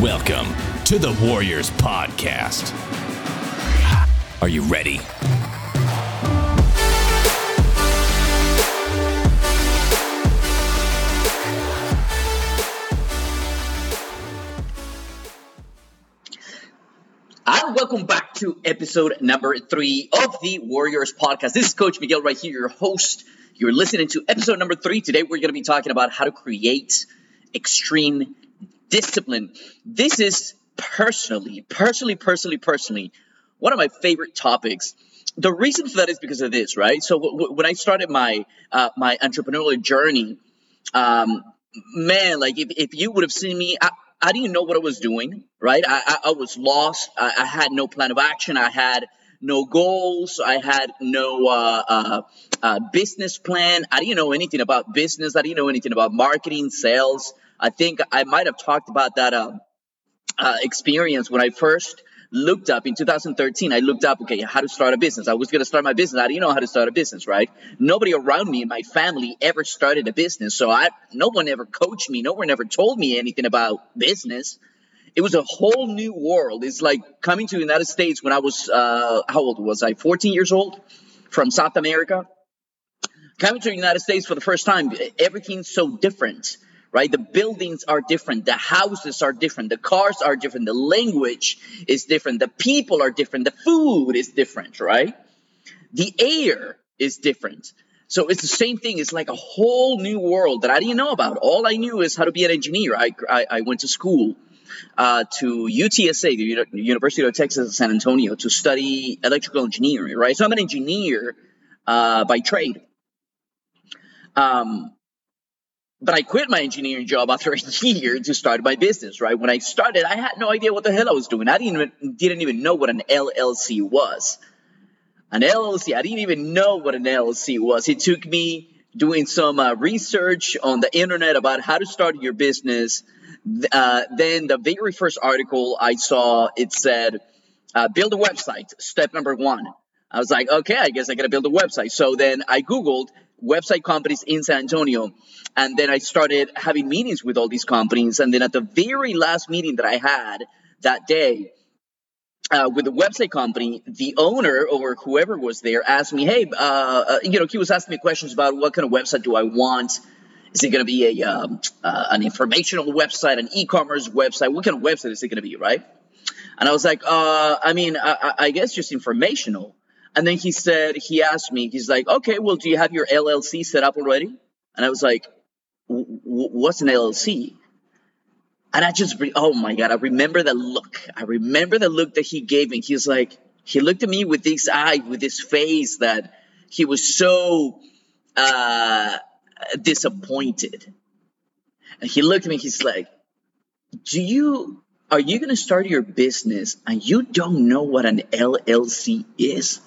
Welcome to the Warriors Podcast. Are you ready? Welcome back to episode number three of the Warriors Podcast. This is Coach Miguel right here, your host. You're listening to episode number three. Today, we're going to be talking about how to create extreme discipline. This is personally, personally, personally, personally, one of my favorite topics. The reason for that is because of this, right? So w- w- when I started my uh, my entrepreneurial journey, um, man, like if, if you would have seen me, I, I didn't know what I was doing, right? I, I, I was lost. I, I, had no plan of action. I had no goals. I had no uh, uh, uh, business plan. I didn't know anything about business. I didn't know anything about marketing, sales. I think I might have talked about that um, uh, experience when I first looked up in 2013 i looked up okay how to start a business. I was going to start my business. I didn't know how to start a business right? Nobody around me in my family ever started a business so i no one ever coached me. No one ever told me anything about business. It was a whole new world. It's like coming to the united states when i was uh, how old was i? 14 years old from south america. Coming to the united states for the first time everything's so different right? The buildings are different, the houses are different, the cars are different, the language is different, the people are different, the food is different, right? The air is different. So it's the same thing. It's like a whole new world that I didn't know about. All I knew is how to be an engineer. I, I, I went to school uh, to UTSA, the University of Texas at San Antonio, to study electrical engineering, right? So I'm an engineer uh, by trade. Um, but I quit my engineering job after a year to start my business, right? When I started, I had no idea what the hell I was doing. I didn't even, didn't even know what an LLC was. An LLC, I didn't even know what an LLC was. It took me doing some uh, research on the internet about how to start your business. Uh, then the very first article I saw, it said, uh, build a website, step number one. I was like, okay, I guess I gotta build a website. So then I Googled website companies in San Antonio. And then I started having meetings with all these companies. And then at the very last meeting that I had that day, uh, with the website company, the owner or whoever was there asked me, "Hey, uh, uh, you know, he was asking me questions about what kind of website do I want? Is it going to be a um, uh, an informational website, an e-commerce website? What kind of website is it going to be, right?" And I was like, uh, "I mean, I, I guess just informational." And then he said, he asked me, he's like, okay, well, do you have your LLC set up already? And I was like, what's an LLC? And I just, oh my God, I remember the look. I remember the look that he gave me. He's like, he looked at me with this eye, with this face that he was so uh, disappointed. And he looked at me, he's like, do you, are you going to start your business and you don't know what an LLC is?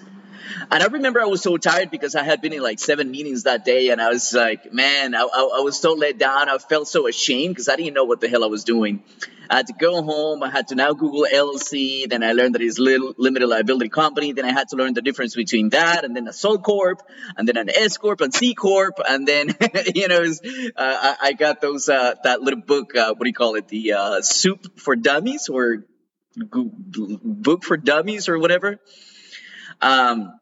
And I remember I was so tired because I had been in like seven meetings that day, and I was like, man, I, I, I was so let down. I felt so ashamed because I didn't know what the hell I was doing. I had to go home. I had to now Google LLC. Then I learned that it's little limited liability company. Then I had to learn the difference between that and then a sole corp, and then an S corp and C corp, and then you know was, uh, I, I, got those uh, that little book. Uh, what do you call it? The uh, Soup for Dummies or book for dummies or whatever. Um,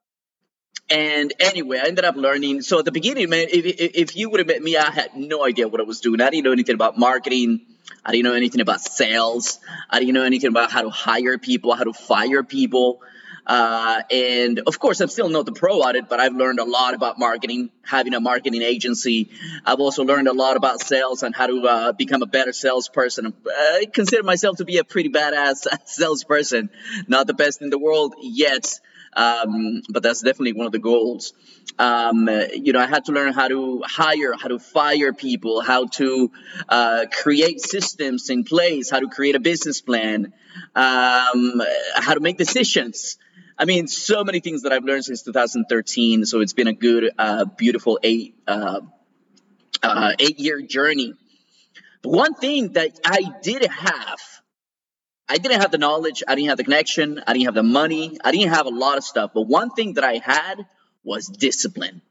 and anyway, I ended up learning. So at the beginning, man, if, if you would have met me, I had no idea what I was doing. I didn't know anything about marketing. I didn't know anything about sales. I didn't know anything about how to hire people, how to fire people. Uh, and of course, I'm still not the pro at it, but I've learned a lot about marketing, having a marketing agency. I've also learned a lot about sales and how to uh, become a better salesperson. I consider myself to be a pretty badass salesperson. Not the best in the world yet, um, but that's definitely one of the goals. Um, you know, I had to learn how to hire, how to fire people, how to uh, create systems in place, how to create a business plan, um, how to make decisions. I mean, so many things that I've learned since 2013. So it's been a good, uh, beautiful eight uh, uh eight year journey. But one thing that I did have I didn't have the knowledge, I didn't have the connection, I didn't have the money, I didn't have a lot of stuff. But one thing that I had was discipline.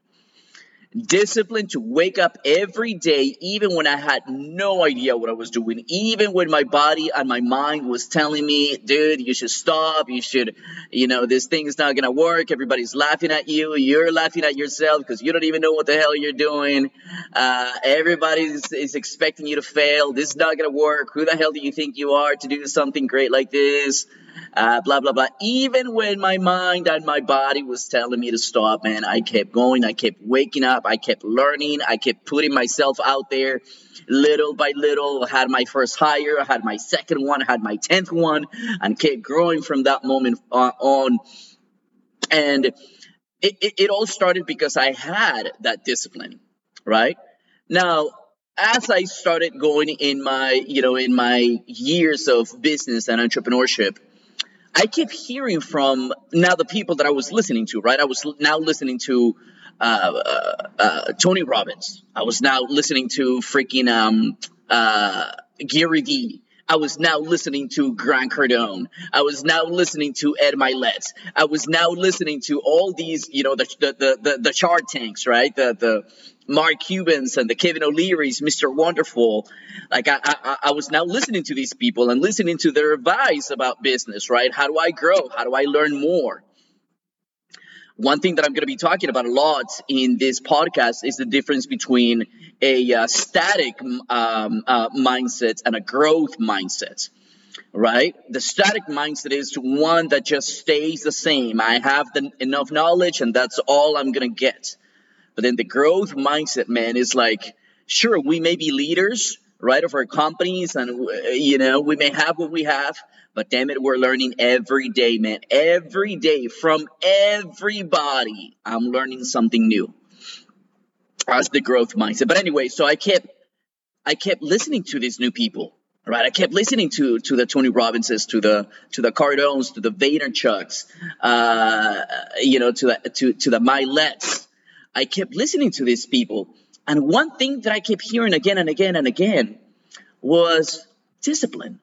Discipline to wake up every day, even when I had no idea what I was doing, even when my body and my mind was telling me, dude, you should stop, you should, you know, this thing is not gonna work. Everybody's laughing at you, you're laughing at yourself because you don't even know what the hell you're doing. Uh, everybody is, is expecting you to fail. This is not gonna work. Who the hell do you think you are to do something great like this? Uh, blah blah blah. Even when my mind and my body was telling me to stop, man, I kept going. I kept waking up. I kept learning. I kept putting myself out there, little by little. I had my first hire. I had my second one. I had my tenth one, and kept growing from that moment on. And it, it, it all started because I had that discipline, right? Now, as I started going in my, you know, in my years of business and entrepreneurship, I kept hearing from now the people that I was listening to, right? I was now listening to uh, uh, uh, Tony Robbins. I was now listening to freaking um, uh, Gary Vee. I was now listening to Grant Cardone. I was now listening to Ed Mylett. I was now listening to all these, you know, the the the, the Shark Tanks, right? The the Mark Cubans and the Kevin O'Leary's, Mr. Wonderful. Like I, I, I was now listening to these people and listening to their advice about business, right? How do I grow? How do I learn more? One thing that I'm going to be talking about a lot in this podcast is the difference between a uh, static um, uh, mindset and a growth mindset right? The static mindset is one that just stays the same. I have the, enough knowledge and that's all I'm going to get. But then the growth mindset, man, is like, sure, we may be leaders, right, of our companies, and you know, we may have what we have, but damn it, we're learning every day, man. Every day from everybody, I'm learning something new. That's the growth mindset. But anyway, so I kept, I kept listening to these new people, right? I kept listening to to the Tony Robbinses, to the to the Cardones, to the Vaynerchuks, uh, you know, to the to to the Myletts, I kept listening to these people. And one thing that I kept hearing again and again and again was discipline.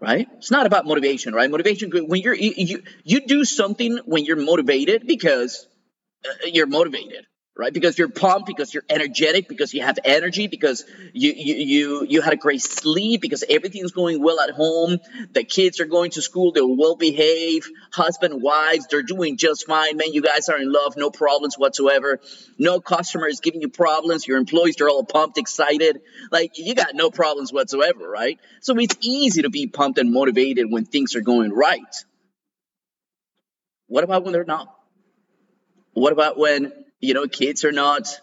Right? It's not about motivation, right? Motivation when you're you you, you do something when you're motivated because uh, you're motivated right? Because you're pumped, because you're energetic, because you have energy, because you you you you had a great sleep, because everything's going well at home. The kids are going to school, they're well behaved, husband, wives, they're doing just fine. Man, you guys are in love, no problems whatsoever. No customers giving you problems. Your employees are all pumped, excited. Like you got no problems whatsoever, right? So it's easy to be pumped and motivated when things are going right. What about when they're not? What about when you know, kids are not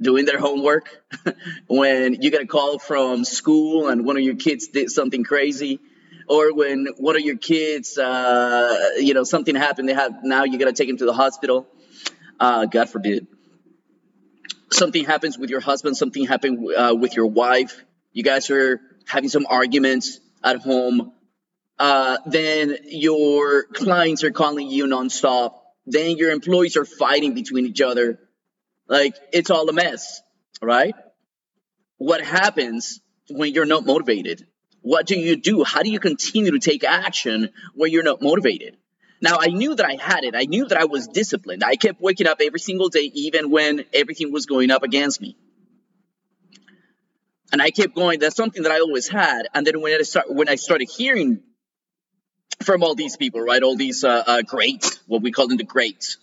doing their homework, when you get a call from school and one of your kids did something crazy, or when one of your kids, uh, you know, something happened, they have now you got to take them to the hospital. Uh, God forbid. Something happens with your husband, something happened uh, with your wife. You guys are having some arguments at home. Uh, then your clients are calling you nonstop then your employees are fighting between each other. Like it's all a mess, right? What happens when you're not motivated? What do you do? How do you continue to take action when you're not motivated? Now, I knew that I had it. I knew that I was disciplined. I kept waking up every single day, even when everything was going up against me. And I kept going. That's something that I always had. And then when I start, when I started hearing from all these people, right? All these uh, uh, greats, what we call them the greats.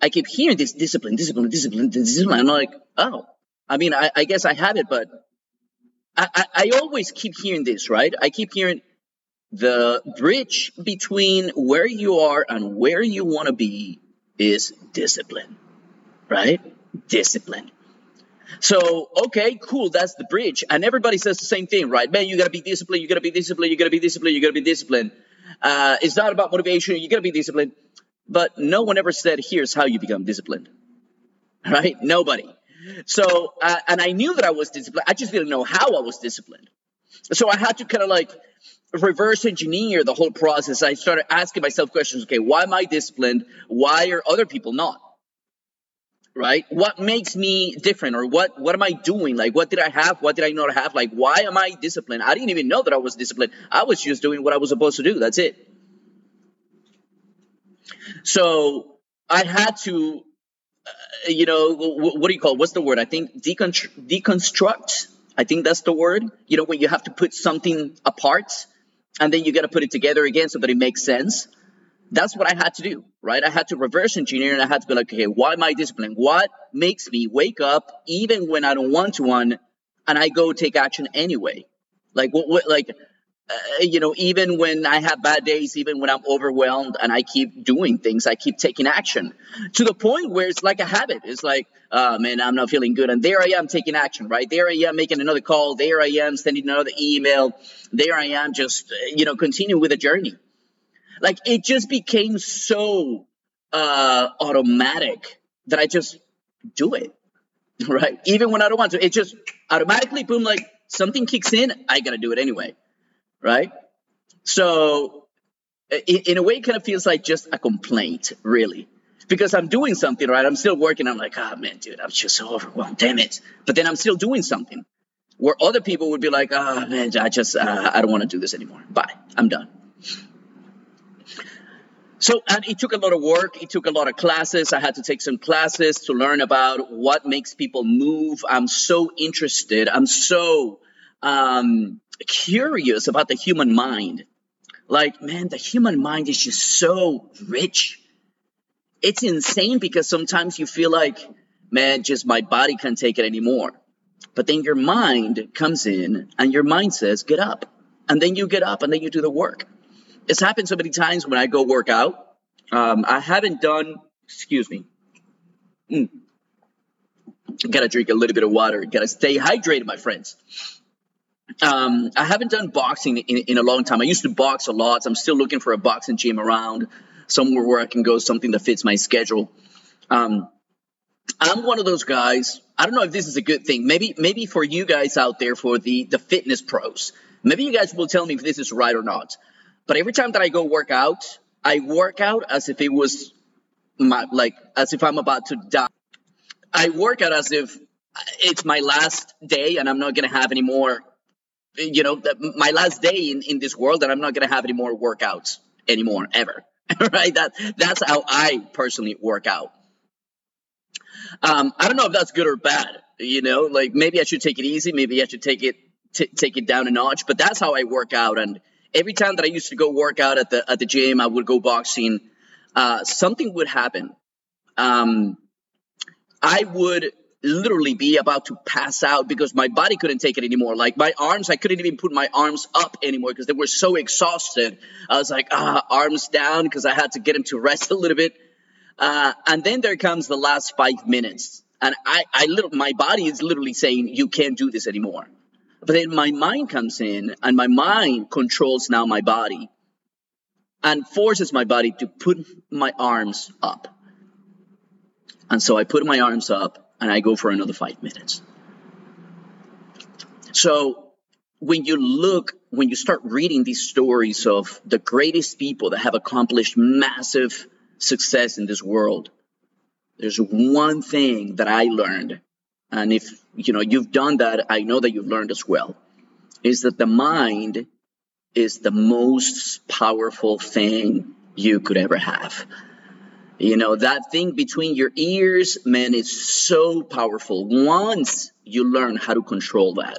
I keep hearing this discipline, discipline, discipline, discipline. I'm like, oh, I mean, I, I guess I have it, but I, I, I always keep hearing this, right? I keep hearing the bridge between where you are and where you want to be is discipline, right? Discipline. So, okay, cool, that's the bridge. And everybody says the same thing, right? Man, you gotta be disciplined, you gotta be disciplined, you gotta be disciplined, you gotta be disciplined. Uh, it's not about motivation. You got to be disciplined. But no one ever said, here's how you become disciplined. Right? Nobody. So, uh, and I knew that I was disciplined. I just didn't know how I was disciplined. So I had to kind of like reverse engineer the whole process. I started asking myself questions. Okay, why am I disciplined? Why are other people not? Right? What makes me different or what what am I doing? Like what did I have? What did I not have? Like why am I disciplined? I didn't even know that I was disciplined. I was just doing what I was supposed to do. That's it. So I had to uh, you know, what, what do you call? It? What's the word? I think deconstruct. I think that's the word. You know, when you have to put something apart, and then you got to put it together again so that it makes sense. That's what I had to do, right? I had to reverse engineer and I had to be like, okay, why am I disciplined? What makes me wake up even when I don't want to one and I go take action anyway? Like what, what like uh, you know, even when I have bad days, even when I'm overwhelmed and I keep doing things, I keep taking action to the point where it's like a habit. It's like, oh man, I'm not feeling good. And there I am taking action, right? There I am making another call. There I am sending another email. There I am just, uh, you know, continuing with the journey. Like it just became so uh, automatic that I just do it, right? Even when I don't want to, it just automatically, boom, like something kicks in, I gotta do it anyway right? So, in a way, it kind of feels like just a complaint, really. Because I'm doing something, right? I'm still working. I'm like, oh man, dude, I'm just so overwhelmed. Damn it. But then I'm still doing something where other people would be like, oh man, I just, uh, I don't want to do this anymore. Bye. I'm done. So, and it took a lot of work. It took a lot of classes. I had to take some classes to learn about what makes people move. I'm so interested. I'm so um, curious about the human mind. Like, man, the human mind is just so rich. It's insane because sometimes you feel like, man, just my body can't take it anymore. But then your mind comes in and your mind says, get up. And then you get up and then you do the work. It's happened so many times when I go work out. Um, I haven't done, excuse me. Mm. Gotta drink a little bit of water. Gotta stay hydrated, my friends um, I haven't done boxing in, in, a long time. I used to box a lot. I'm still looking for a boxing gym around somewhere where I can go, something that fits my schedule. Um, I'm one of those guys. I don't know if this is a good thing. Maybe, maybe for you guys out there, for the the fitness pros, maybe you guys will tell me if this is right or not. But every time that I go work out, I work out as if it was my like as if I'm about to die. I work out as if it's my last day and I'm not gonna have any more you know, my last day in, in this world and I'm not going to have any more workouts anymore, ever. right? That, that's how I personally work out. Um, I don't know if that's good or bad. You know, like maybe I should take it easy. Maybe I should take it, t- take it down a notch, but that's how I work out. And every time that I used to go work out at the, at the gym, I would go boxing, uh, something would happen. Um, I would literally be about to pass out because my body couldn't take it anymore. Like my arms, I couldn't even put my arms up anymore because they were so exhausted. I was like, ah, arms down because I had to get him to rest a little bit. Uh, and then there comes the last five minutes. And I, I little, my body is literally saying, you can't do this anymore. But then my mind comes in and my mind controls now my body and forces my body to put my arms up. And so I put my arms up and I go for another five minutes. So when you look, when you start reading these stories of the greatest people that have accomplished massive success in this world, there's one thing that I learned. And if you know you've done that, I know that you've learned as well, is that the mind is the most powerful thing you could ever have. You know, that thing between your ears, man, is so powerful. Once you learn how to control that,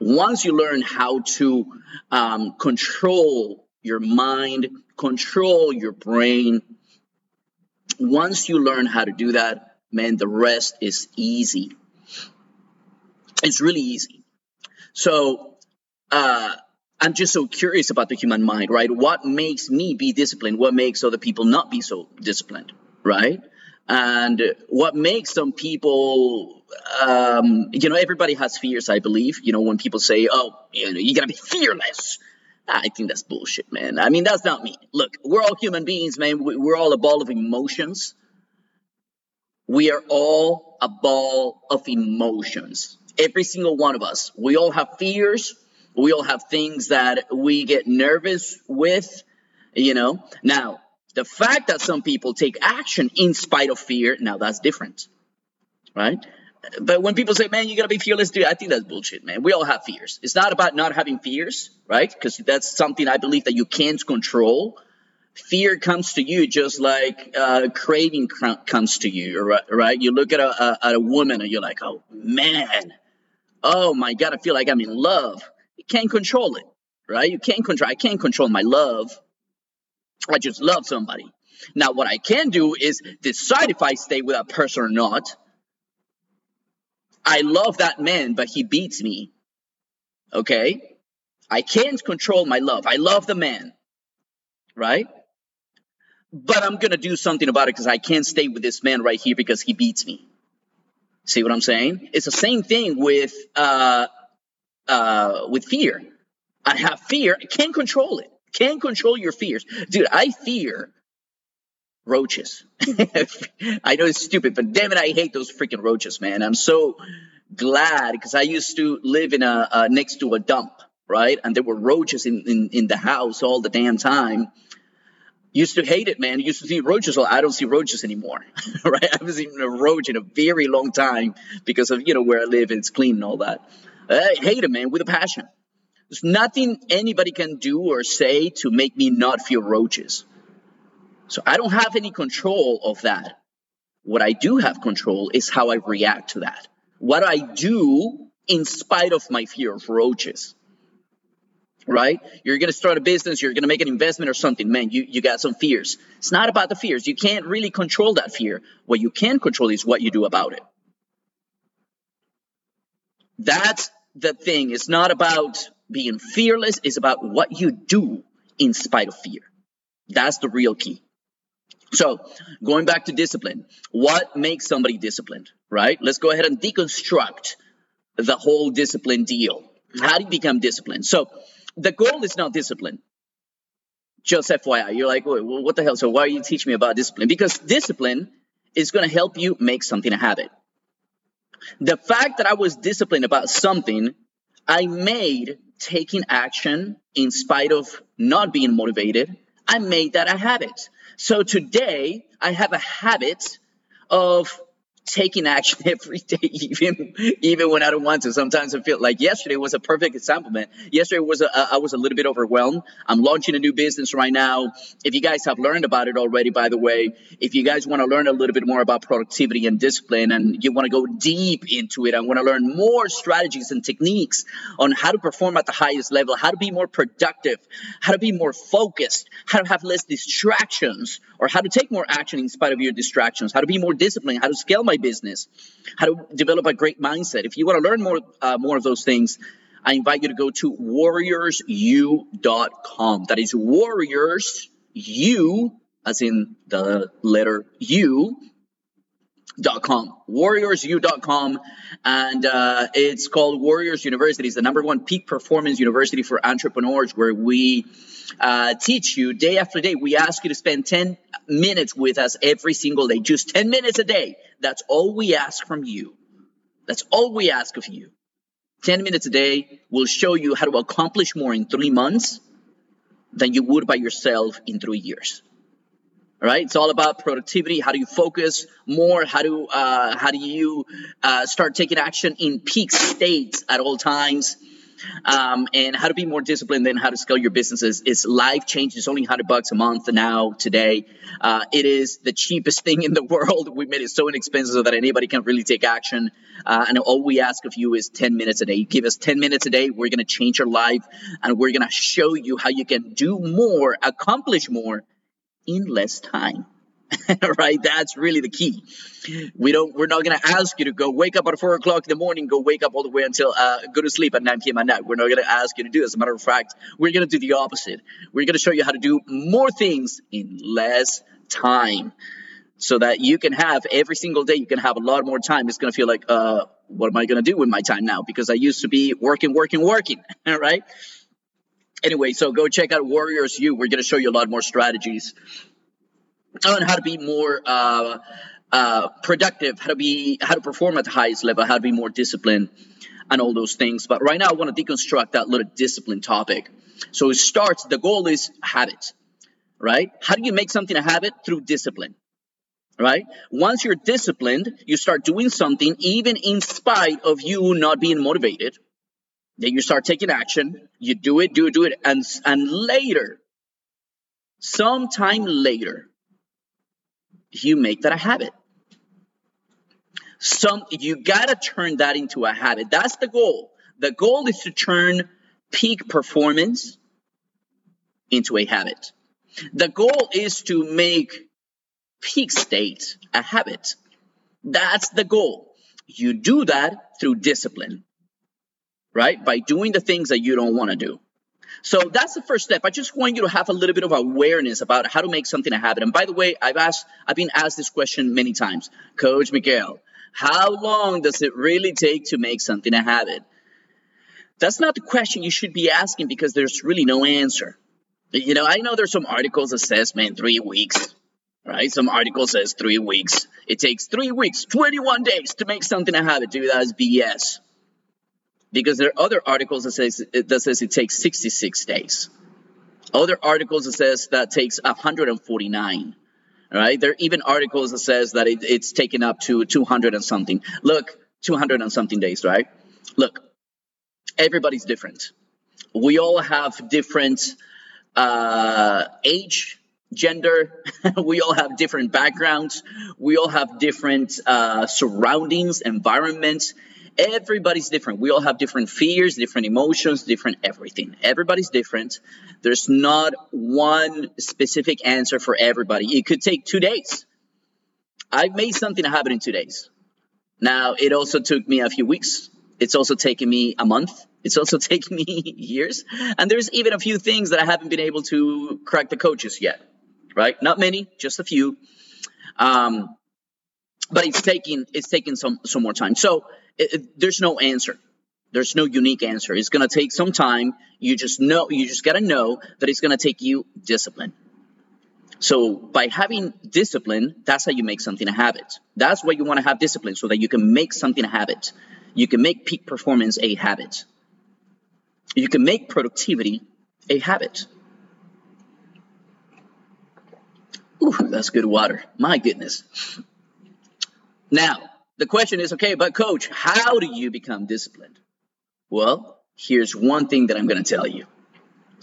once you learn how to um, control your mind, control your brain, once you learn how to do that, man, the rest is easy. It's really easy. So, uh, I'm just so curious about the human mind, right? What makes me be disciplined? What makes other people not be so disciplined, right? And what makes some people, um, you know, everybody has fears, I believe. You know, when people say, oh, you know, you gotta be fearless. I think that's bullshit, man. I mean, that's not me. Look, we're all human beings, man. We're all a ball of emotions. We are all a ball of emotions. Every single one of us. We all have fears we all have things that we get nervous with, you know. Now, the fact that some people take action in spite of fear, now that's different, right? But when people say, man, you gotta be fearless, dude, I think that's bullshit, man. We all have fears. It's not about not having fears, right? Because that's something I believe that you can't control. fear comes to you just like uh, craving comes to you, right? right? You look at a, a, at a woman and you're like, oh man, oh my God, I feel like I'm in love. You can't control it, right? You can't control, I can't control my love. I just love somebody. Now, what I can do is decide if I stay with that person or not. I love that man, but he beats me. Okay? I can't control my love. I love the man, right? But I'm going to do something about it because I can't stay with this man right here because he beats me. See what I'm saying? It's the same thing with uh, uh, with fear. I have fear. I can't control it. Can't control your fears, dude. I fear roaches. I know it's stupid, but damn it, I hate those freaking roaches, man. I'm so glad because I used to live in a uh, next to a dump, right? And there were roaches in, in, in the house all the damn time. Used to hate it, man. Used to see roaches. Well, I don't see roaches anymore, right? I haven't seen a roach in a very long time because of you know where I live. It's clean and all that. I hate it, man, with a passion. There's nothing anybody can do or say to make me not feel roaches. So I don't have any control of that. What I do have control is how I react to that. What I do in spite of my fear of roaches. Right? You're going to start a business, you're going to make an investment or something. Man, you, you got some fears. It's not about the fears. You can't really control that fear. What you can control is what you do about it. That's the thing. It's not about being fearless, it's about what you do in spite of fear. That's the real key. So, going back to discipline, what makes somebody disciplined, right? Let's go ahead and deconstruct the whole discipline deal. How do you become disciplined? So, the goal is not discipline. Just FYI, you're like, well, what the hell? So, why are you teaching me about discipline? Because discipline is going to help you make something a habit. The fact that I was disciplined about something, I made taking action in spite of not being motivated, I made that a habit. So today I have a habit of taking action every day, even even when I don't want to. Sometimes I feel like yesterday was a perfect example, man. Yesterday was a, I was a little bit overwhelmed. I'm launching a new business right now. If you guys have learned about it already, by the way, if you guys want to learn a little bit more about productivity and discipline, and you want to go deep into it, I want to learn more strategies and techniques on how to perform at the highest level, how to be more productive, how to be more focused, how to have less distractions, or how to take more action in spite of your distractions, how to be more disciplined, how to scale my business, how to develop a great mindset. If you want to learn more uh, more of those things, I invite you to go to warriorsu.com. That is warriors u as in the letter U dot com. warriorsu.com and uh, it's called warriors university. It's the number one peak performance university for entrepreneurs where we uh, teach you day after day. We ask you to spend 10 minutes with us every single day just 10 minutes a day that's all we ask from you that's all we ask of you 10 minutes a day will show you how to accomplish more in three months than you would by yourself in three years right? It's all about productivity. How do you focus more? How do uh, how do you uh, start taking action in peak states at all times? Um, and how to be more disciplined and how to scale your businesses is life changing. It's only 100 bucks a month now today. Uh, it is the cheapest thing in the world. We made it so inexpensive so that anybody can really take action. Uh, and all we ask of you is 10 minutes a day. You give us 10 minutes a day. We're going to change your life and we're going to show you how you can do more, accomplish more in less time. right? That's really the key. We don't. We're not going to ask you to go wake up at four o'clock in the morning, go wake up all the way until uh, go to sleep at 9 p.m. at night. We're not going to ask you to do. This. As a matter of fact, we're going to do the opposite. We're going to show you how to do more things in less time, so that you can have every single day. You can have a lot more time. It's going to feel like, uh, what am I going to do with my time now? Because I used to be working, working, working. right? anyway, so go check out Warriors U. We're going to show you a lot more strategies on how to be more uh, uh, productive, how to be, how to perform at the highest level, how to be more disciplined, and all those things. But right now, I want to deconstruct that little discipline topic. So it starts. The goal is habits, right? How do you make something a habit through discipline? Right? Once you're disciplined, you start doing something even in spite of you not being motivated then you start taking action. You do it, do it, do it, and and later, sometime later, you make that a habit. Some you gotta turn that into a habit. That's the goal. The goal is to turn peak performance into a habit. The goal is to make peak state a habit. That's the goal. You do that through discipline, right? By doing the things that you don't want to do. So that's the first step. I just want you to have a little bit of awareness about how to make something a habit. And by the way, I've asked, I've been asked this question many times. Coach Miguel, how long does it really take to make something a habit? That's not the question you should be asking because there's really no answer. You know, I know there's some articles that says, man, three weeks, right? Some article says three weeks. It takes three weeks, 21 days to make something a habit. Dude, that's BS. Because there are other articles that says, that says it takes 66 days. Other articles that says that takes 149. Right? There are even articles that says that it, it's taken up to 200 and something. Look, 200 and something days, right? Look, everybody's different. We all have different uh, age, gender. we all have different backgrounds. We all have different uh, surroundings, environments. Everybody's different. We all have different fears, different emotions, different everything. Everybody's different. There's not one specific answer for everybody. It could take two days. I've made something happen in two days. Now, it also took me a few weeks. It's also taken me a month. It's also taken me years. And there's even a few things that I haven't been able to crack the coaches yet, right? Not many, just a few. Um, but it's taking it's taking some some more time. So it, it, there's no answer. There's no unique answer. It's going to take some time. You just know you just got to know that it's going to take you discipline. So by having discipline, that's how you make something a habit. That's why you want to have discipline so that you can make something a habit. You can make peak performance a habit. You can make productivity a habit. Ooh, that's good water. My goodness. Now, the question is okay, but coach, how do you become disciplined? Well, here's one thing that I'm going to tell you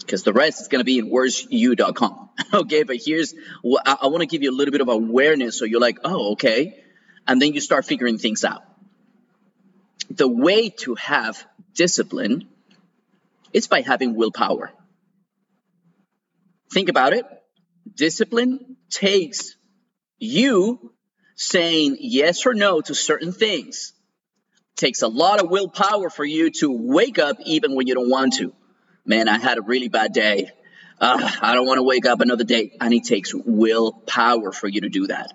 because the rest is going to be in warriorsu.com. okay, but here's I, I want to give you a little bit of awareness so you're like, oh, okay. And then you start figuring things out. The way to have discipline is by having willpower. Think about it. Discipline takes you saying yes or no to certain things. Takes a lot of willpower for you to wake up even when you don't want to. Man, I had a really bad day. Uh, I don't want to wake up another day. And it takes willpower for you to do that.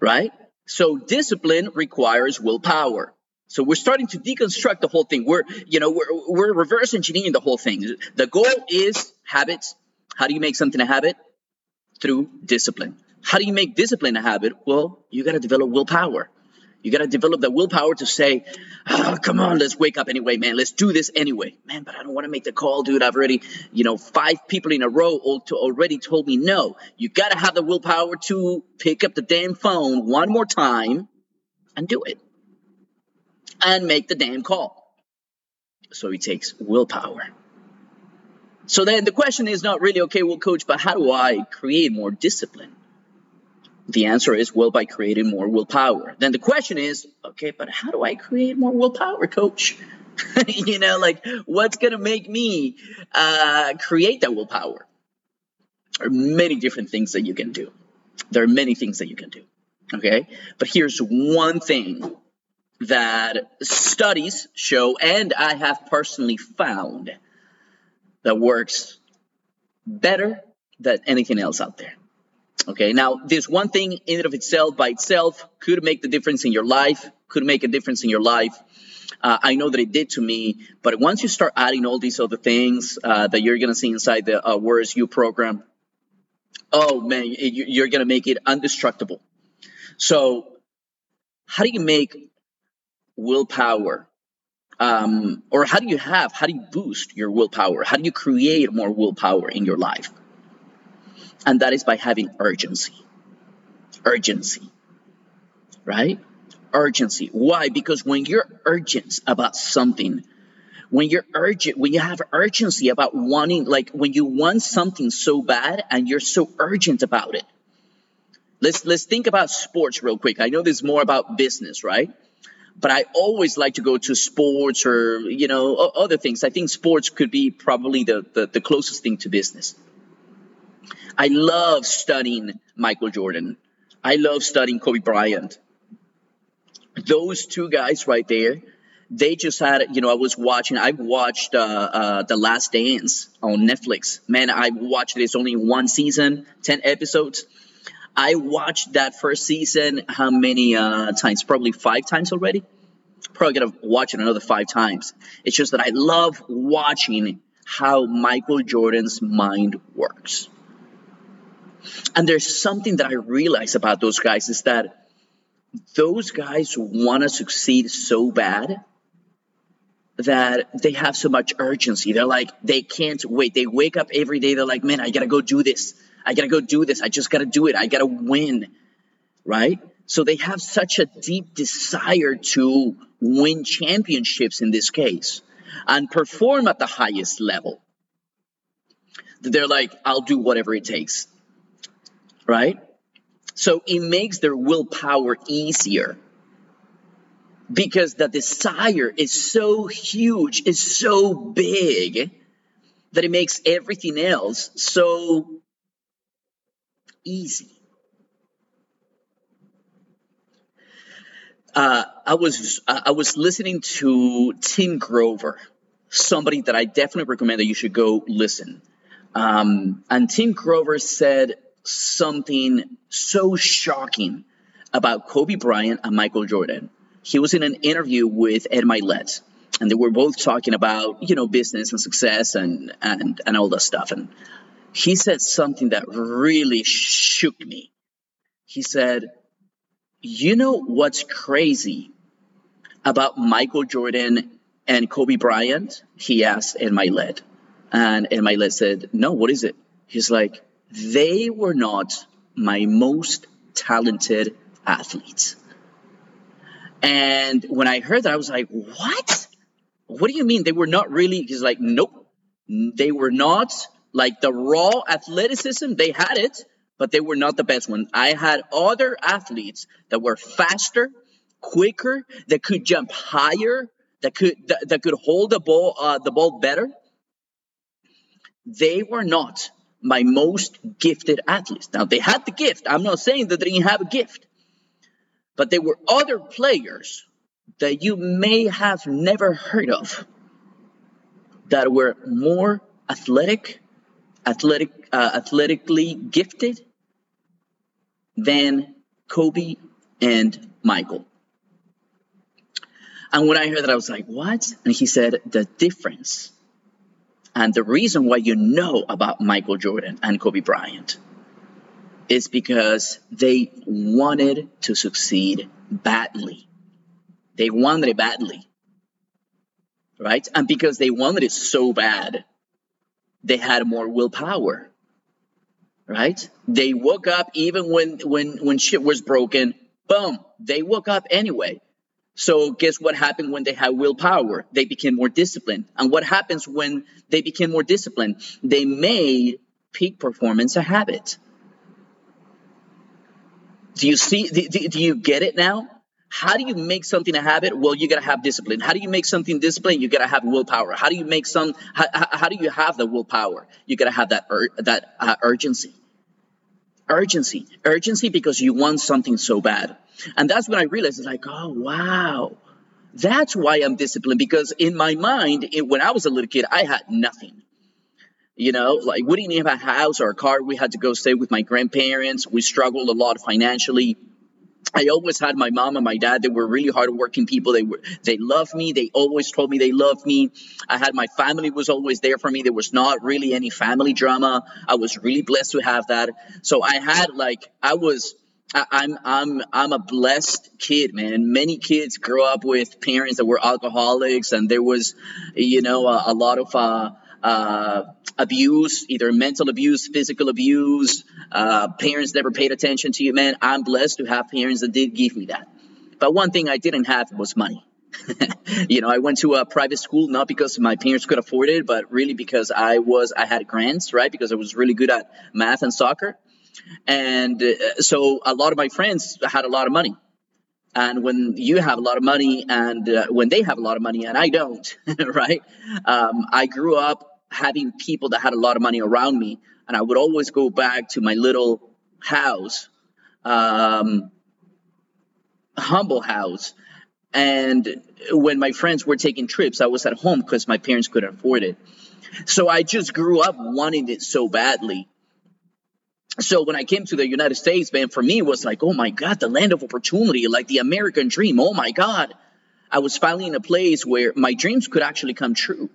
Right? So discipline requires willpower. So we're starting to deconstruct the whole thing. We're, you know, we're, we're reverse engineering the whole thing. The goal is habits. How do you make something a habit? Through discipline. How do you make discipline a habit? Well, you got to develop willpower. You got to develop that willpower to say, oh, come on, let's wake up anyway, man. Let's do this anyway. Man, but I don't want to make the call, dude. I've already, you know, five people in a row already told me no. You got to have the willpower to pick up the damn phone one more time and do it and make the damn call. So it takes willpower. So then the question is not really, okay, well, coach, but how do I create more discipline? The answer is, well, by creating more willpower. Then the question is, okay, but how do I create more willpower, coach? you know, like what's going to make me uh, create that willpower? There are many different things that you can do. There are many things that you can do. Okay. But here's one thing that studies show, and I have personally found that works better than anything else out there. Okay, now this one thing in and of itself, by itself, could make the difference in your life, could make a difference in your life. Uh, I know that it did to me, but once you start adding all these other things uh, that you're to see inside the uh, Warriors U program, oh man, you're to make it undestructible. So, how do you make willpower? Um, or how do you have, how do you boost your willpower? How do you create more willpower in your life? And that is by having urgency. Urgency. Right? Urgency. Why? Because when you're urgent about something, when you're urgent, when you have urgency about wanting, like when you want something so bad and you're so urgent about it. Let's let's think about sports real quick. I know this is more about business, right? But I always like to go to sports or you know other things. I think sports could be probably the, the, the closest thing to business. I love studying Michael Jordan. I love studying Kobe Bryant. Those two guys right there, they just had, you know, I was watching, I watched uh, uh, The Last Dance on Netflix. Man, I watched. It's only one season, 10 episodes. I watched that first season how many uh, times? Probably five times already. Probably gonna watch it another five times. It's just that I love watching how Michael Jordan's mind works. And there's something that I realize about those guys is that those guys want to succeed so bad that they have so much urgency. They're like, they can't wait. They wake up every day. They're like, man, I got to go do this. I got to go do this. I just got to do it. I got to win. Right? So they have such a deep desire to win championships in this case and perform at the highest level. That they're like, I'll do whatever it takes right? So it makes their willpower easier because the desire is so huge, is so big that it makes everything else so easy. Uh, I was I was listening to Tim Grover, somebody that I definitely recommend that you should go listen. Um, and Tim Grover said something so shocking about Kobe Bryant and Michael Jordan. He was in an interview with Ed Mylett, and they were both talking about you know business and success and and and all that stuff. And he said something that really shook me. He said, "You know what's crazy about Michael Jordan and Kobe Bryant?" He asked Ed Mylett, and Ed Mylett said, "No, what is it?" He's like, they were not my most talented athletes. And when I heard that, I was like, what? What do you mean they were not really? He's like, nope. They were not like the raw athleticism. They had it, but they were not the best one. I had other athletes that were faster, quicker, that could jump higher, that could that, that could hold the ball uh, the ball better. They were not my most gifted athletes. Now, they had the gift. I'm not saying that they didn't have a gift, but there were other players that you may have never heard of that were more athletic, athletic, uh, athletically gifted than Kobe and Michael. And when I heard that, I was like, what? And he said, the difference and the reason why you know about Michael Jordan and Kobe Bryant is because they wanted to succeed badly. They wanted it badly. Right? And because they wanted it so bad, they had more willpower. Right? They woke up even when when when shit was broken, boom, they woke up anyway. So guess what happened when they had willpower? They became more disciplined. And what happens when they became more disciplined? They made peak performance a habit. Do you see? Do, do you get it now? How do you make something a habit? Well, you gotta have discipline. How do you make something discipline? You gotta have willpower. How do you make some? How, how do you have the willpower? You gotta have that ur, that uh, urgency urgency urgency because you want something so bad and that's when i realized it's like oh wow that's why i'm disciplined because in my mind it, when i was a little kid i had nothing you know like we didn't have a house or a car we had to go stay with my grandparents we struggled a lot financially I always had my mom and my dad. They were really hardworking people. They were they loved me. They always told me they loved me. I had my family was always there for me. There was not really any family drama. I was really blessed to have that. So I had like I was I, I'm I'm I'm a blessed kid, man. Many kids grow up with parents that were alcoholics, and there was, you know, a, a lot of uh, uh, abuse, either mental abuse, physical abuse. Uh, parents never paid attention to you, man. I'm blessed to have parents that did give me that. But one thing I didn't have was money. you know, I went to a private school not because my parents could afford it, but really because I was I had grants, right? Because I was really good at math and soccer, and uh, so a lot of my friends had a lot of money. And when you have a lot of money, and uh, when they have a lot of money, and I don't, right? Um, I grew up having people that had a lot of money around me, and I would always go back to my little house, um, humble house, and when my friends were taking trips, I was at home because my parents couldn't afford it. So I just grew up wanting it so badly. So when I came to the United States, man, for me it was like, oh my God, the land of opportunity, like the American dream. Oh my God. I was finally in a place where my dreams could actually come true.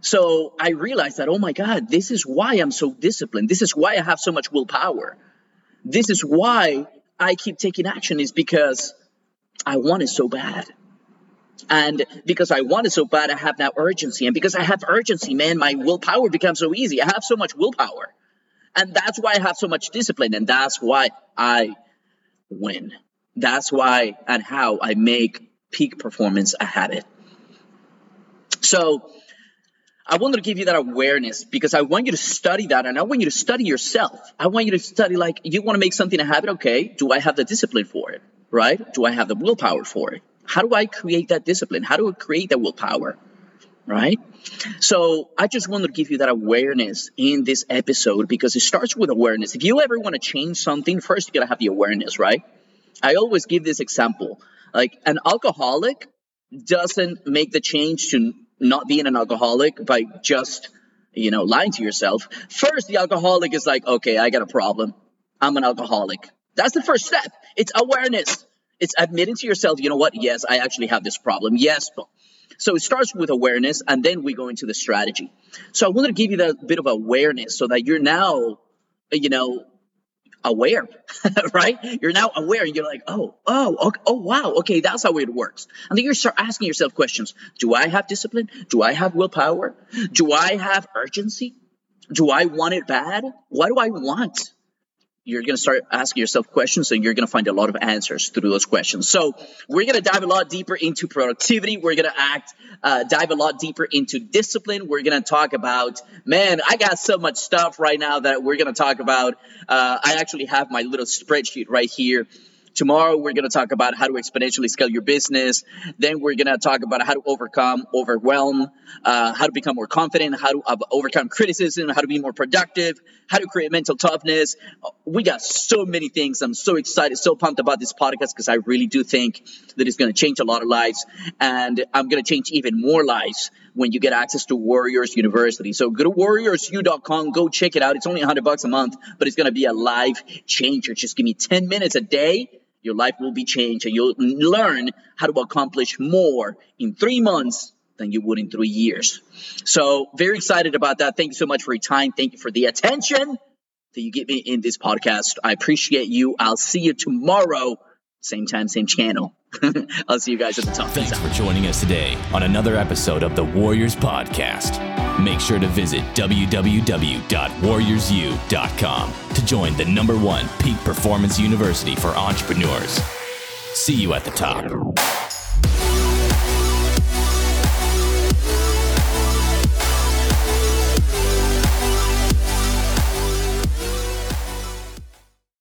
So I realized that, oh my God, this is why I'm so disciplined. This is why I have so much willpower. This is why I keep taking action, is because I want it so bad. And because I want it so bad, I have that urgency. And because I have urgency, man, my willpower becomes so easy. I have so much willpower. And that's why I have so much discipline. And that's why I win. That's why and how I make peak performance a habit. So I want to give you that awareness because I want you to study that and I want you to study yourself. I want you to study like you want to make something a habit. Okay. Do I have the discipline for it? right? Do I have the willpower for it? How do I create that discipline? How do I create that willpower? Right? So I just want to give you that awareness in this episode because it starts with awareness. If you ever want to change something, first you gotta have the awareness, right? I always give this example. Like an alcoholic doesn't make the change to not being an alcoholic by just, you know, lying to yourself. First, the alcoholic is like, okay, I got a problem. I'm an alcoholic. That's the first step. It's awareness. It's admitting to yourself, you know what? Yes, I actually have this problem. Yes. So it starts with awareness and then we go into the strategy. So I wanted to give you that bit of awareness so that you're now, you know, aware, right? You're now aware and you're like, oh, oh, okay, oh, wow, okay, that's how it works. And then you start asking yourself questions. Do I have discipline? Do I have willpower? Do I have urgency? Do I want it bad? What do I want? You're going to start asking yourself questions and you're going to find a lot of answers through those questions. So we're going to dive a lot deeper into productivity. We're going to act, uh, dive a lot deeper into discipline. We're going to talk about, man, I got so much stuff right now that we're going to talk about. Uh, I actually have my little spreadsheet right here Tomorrow, we're going to talk about how to exponentially scale your business. Then we're going to talk about how to overcome overwhelm, uh, how to become more confident, how to uh, overcome criticism, how to be more productive, how to create mental toughness. We got so many things. I'm so excited, so pumped about this podcast because I really do think that it's going to change a lot of lives. And I'm going to change even more lives when you get access to Warriors University. So go to warriorsu.com, go check it out. It's only 100 bucks a month, but it's going to be a life changer. Just give me 10 minutes a day your life will be changed and you'll learn how to accomplish more in three months than you would in three years. So, very excited about that. Thank you so much for your time. Thank you for the attention that you give me in this podcast. I appreciate you. I'll see you tomorrow, same time, same channel. I'll see you guys at the top. Thanks for joining us today on another episode of the Warriors Podcast. Make sure to visit www.warriorsu.com to join the number one peak performance university for entrepreneurs. See you at the top.